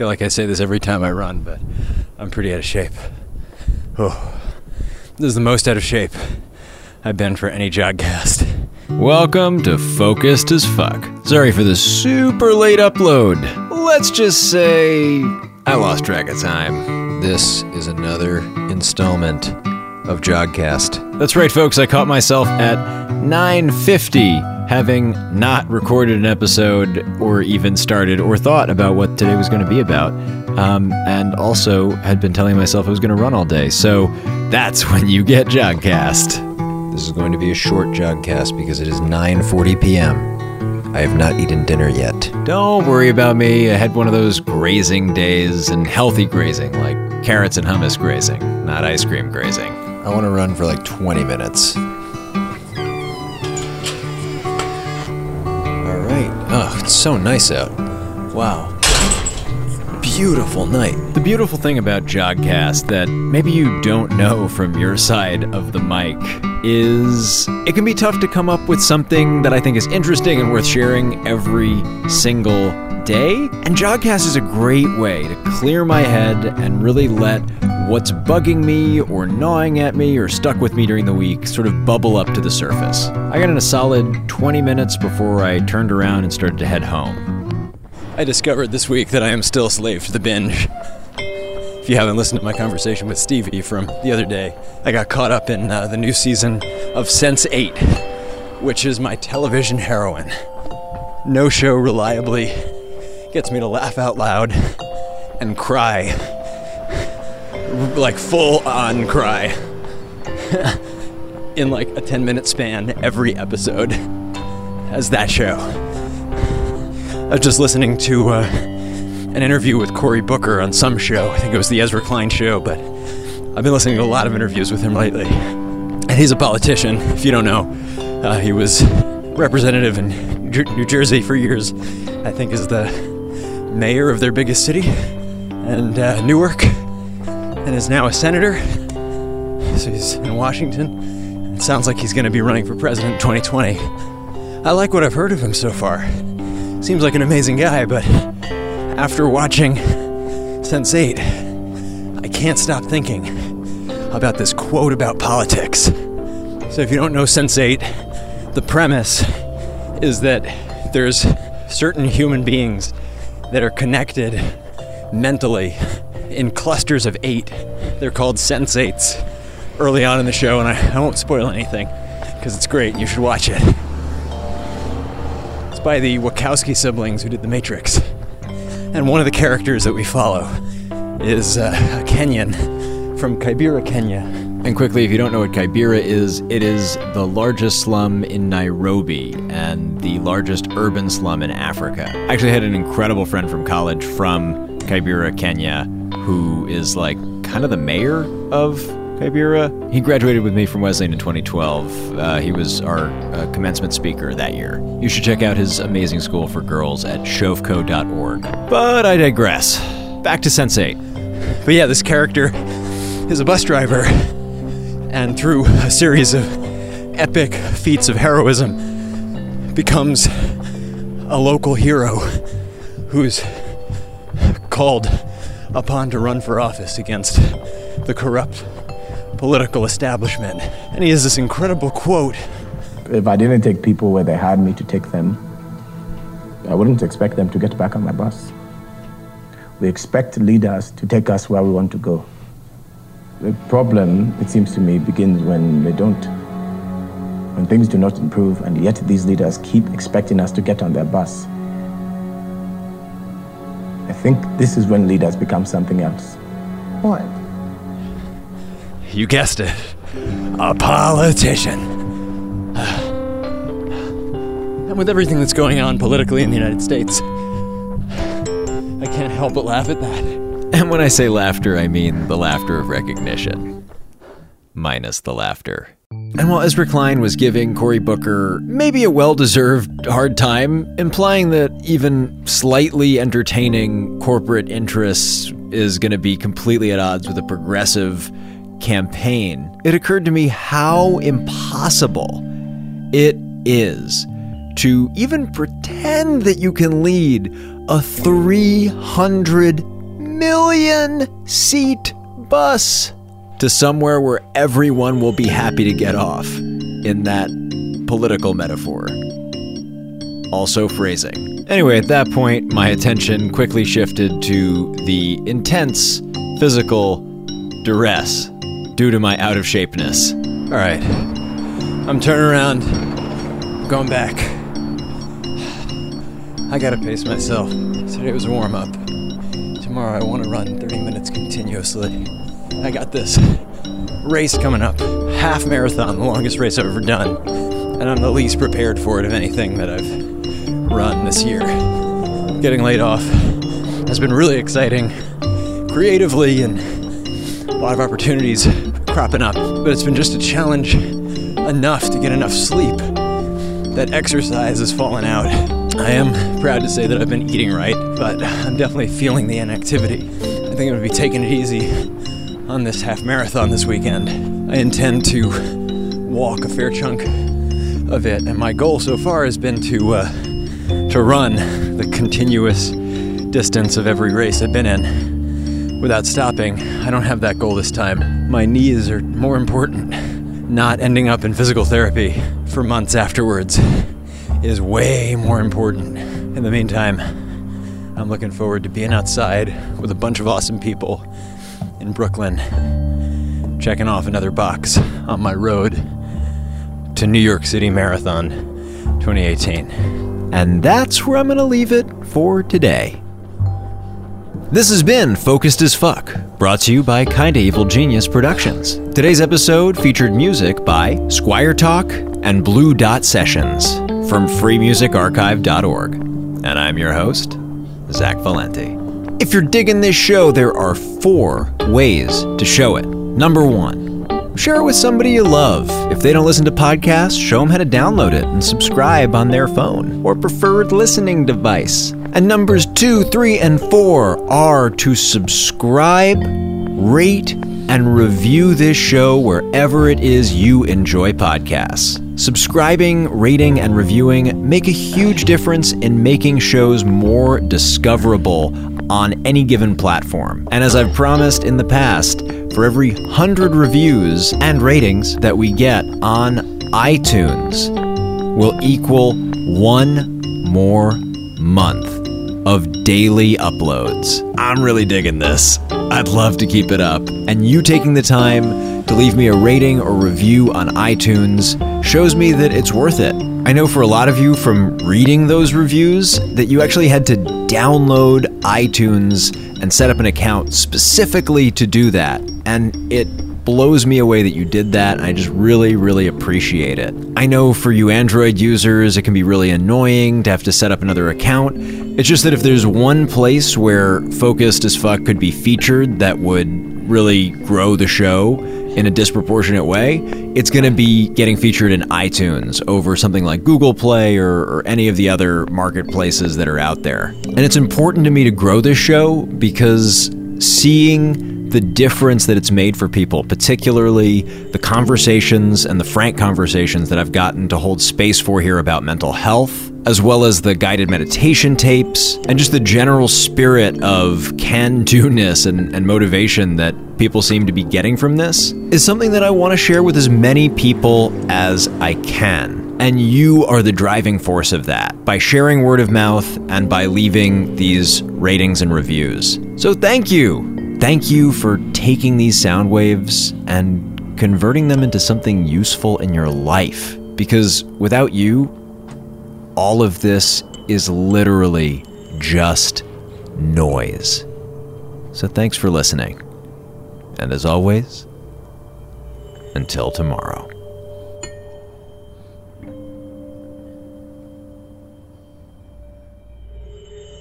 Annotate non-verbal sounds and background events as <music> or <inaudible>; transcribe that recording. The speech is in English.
feel like I say this every time I run, but I'm pretty out of shape. Oh, this is the most out of shape I've been for any jogcast. Welcome to Focused as Fuck. Sorry for the super late upload. Let's just say I lost track of time. This is another installment of Jogcast. That's right, folks. I caught myself at 9:50 having not recorded an episode or even started or thought about what today was going to be about. Um, and also had been telling myself I was going to run all day. So that's when you get Jogcast. This is going to be a short Jogcast because it is 9:40 p.m. I have not eaten dinner yet. Don't worry about me. I had one of those grazing days and healthy grazing, like carrots and hummus grazing, not ice cream grazing. I want to run for like 20 minutes. It's so nice out. Wow. Beautiful night. The beautiful thing about Jogcast that maybe you don't know from your side of the mic is it can be tough to come up with something that I think is interesting and worth sharing every single day. And Jogcast is a great way to clear my head and really let what's bugging me or gnawing at me or stuck with me during the week sort of bubble up to the surface. I got in a solid 20 minutes before I turned around and started to head home. I discovered this week that I am still a slave to the binge. If you haven't listened to my conversation with Stevie from the other day, I got caught up in uh, the new season of Sense8, which is my television heroin. No show reliably gets me to laugh out loud and cry. Like full on cry. <laughs> in like a 10 minute span every episode as that show. I was just listening to uh, an interview with Cory Booker on some show. I think it was the Ezra Klein show, but I've been listening to a lot of interviews with him lately. And he's a politician, if you don't know. Uh, he was representative in New Jersey for years, I think is the mayor of their biggest city, and uh, Newark, and is now a senator. So he's in Washington. It sounds like he's going to be running for president in 2020. I like what I've heard of him so far. Seems like an amazing guy, but after watching Sense8, I can't stop thinking about this quote about politics. So if you don't know Sense8, the premise is that there's certain human beings that are connected mentally in clusters of eight. They're called sensates early on in the show, and I, I won't spoil anything because it's great. You should watch it. It's by the Wachowski siblings who did The Matrix. And one of the characters that we follow is uh, a Kenyan from Kibera, Kenya. And quickly, if you don't know what Kibera is, it is the largest slum in Nairobi and the largest urban slum in Africa. I actually had an incredible friend from college from Kibera, Kenya, who is like kind of the mayor of Kibera. He graduated with me from Wesleyan in 2012. Uh, he was our uh, commencement speaker that year. You should check out his amazing school for girls at shofco.org. But I digress. Back to Sense8. But yeah, this character is a bus driver, and through a series of epic feats of heroism, becomes a local hero who's called upon to run for office against the corrupt political establishment. And he has this incredible quote If I didn't take people where they had me to take them, I wouldn't expect them to get back on my bus. We expect leaders to take us where we want to go. The problem, it seems to me, begins when they don't. When things do not improve, and yet these leaders keep expecting us to get on their bus. I think this is when leaders become something else. What? You guessed it. A politician. And with everything that's going on politically in the United States, I can't help but laugh at that. And when I say laughter, I mean the laughter of recognition, minus the laughter. And while Ezra Klein was giving Cory Booker maybe a well deserved hard time, implying that even slightly entertaining corporate interests is going to be completely at odds with a progressive campaign, it occurred to me how impossible it is to even pretend that you can lead a 300 million seat bus to somewhere where everyone will be happy to get off in that political metaphor. Also, phrasing. Anyway, at that point, my attention quickly shifted to the intense physical duress due to my out of shapeness. All right. I'm turning around. Going back. I gotta pace myself. Today was a warm up. Tomorrow I want to run 30 minutes continuously. I got this race coming up. Half marathon, the longest race I've ever done. And I'm the least prepared for it of anything that I've run this year. Getting laid off has been really exciting creatively and a lot of opportunities cropping up, but it's been just a challenge enough to get enough sleep that exercise has fallen out. I am proud to say that I've been eating right, but I'm definitely feeling the inactivity. I think I'm gonna be taking it easy on this half marathon this weekend. I intend to walk a fair chunk of it, and my goal so far has been to uh, to run the continuous distance of every race I've been in without stopping. I don't have that goal this time. My knees are more important. Not ending up in physical therapy for months afterwards is way more important. In the meantime, I'm looking forward to being outside with a bunch of awesome people in Brooklyn, checking off another box on my road to New York City Marathon 2018. And that's where I'm going to leave it for today. This has been Focused as Fuck, brought to you by Kinda Evil Genius Productions. Today's episode featured music by Squire Tuck and Blue Dot Sessions from freemusicarchive.org. And I'm your host, Zach Valenti. If you're digging this show, there are four ways to show it. Number one, Share it with somebody you love. If they don't listen to podcasts, show them how to download it and subscribe on their phone or preferred listening device. And numbers two, three, and four are to subscribe, rate, and review this show wherever it is you enjoy podcasts. Subscribing, rating, and reviewing make a huge difference in making shows more discoverable on any given platform. And as I've promised in the past, for every 100 reviews and ratings that we get on iTunes will equal one more month of daily uploads. I'm really digging this. I'd love to keep it up. And you taking the time to leave me a rating or review on iTunes shows me that it's worth it. I know for a lot of you from reading those reviews that you actually had to download iTunes and set up an account specifically to do that. And it blows me away that you did that. I just really, really appreciate it. I know for you Android users, it can be really annoying to have to set up another account. It's just that if there's one place where Focused as Fuck could be featured that would really grow the show in a disproportionate way, it's going to be getting featured in iTunes over something like Google Play or, or, any of the other marketplaces that are out there. And it's important to me to grow this show because seeing the difference that it's made for people, particularly the conversations and the frank conversations that I've gotten to hold space for here about mental health, as well as the guided meditation tapes, and just the general spirit of can do-ness and, and motivation that people seem to be getting from this, is something that I want to share with as many people as I can. And you are the driving force of that by sharing word of mouth and by leaving these ratings and reviews. So thank you. Thank you for taking these sound waves and converting them into something useful in your life. Because without you, all of this is literally just noise. So thanks for listening. And as always, until tomorrow.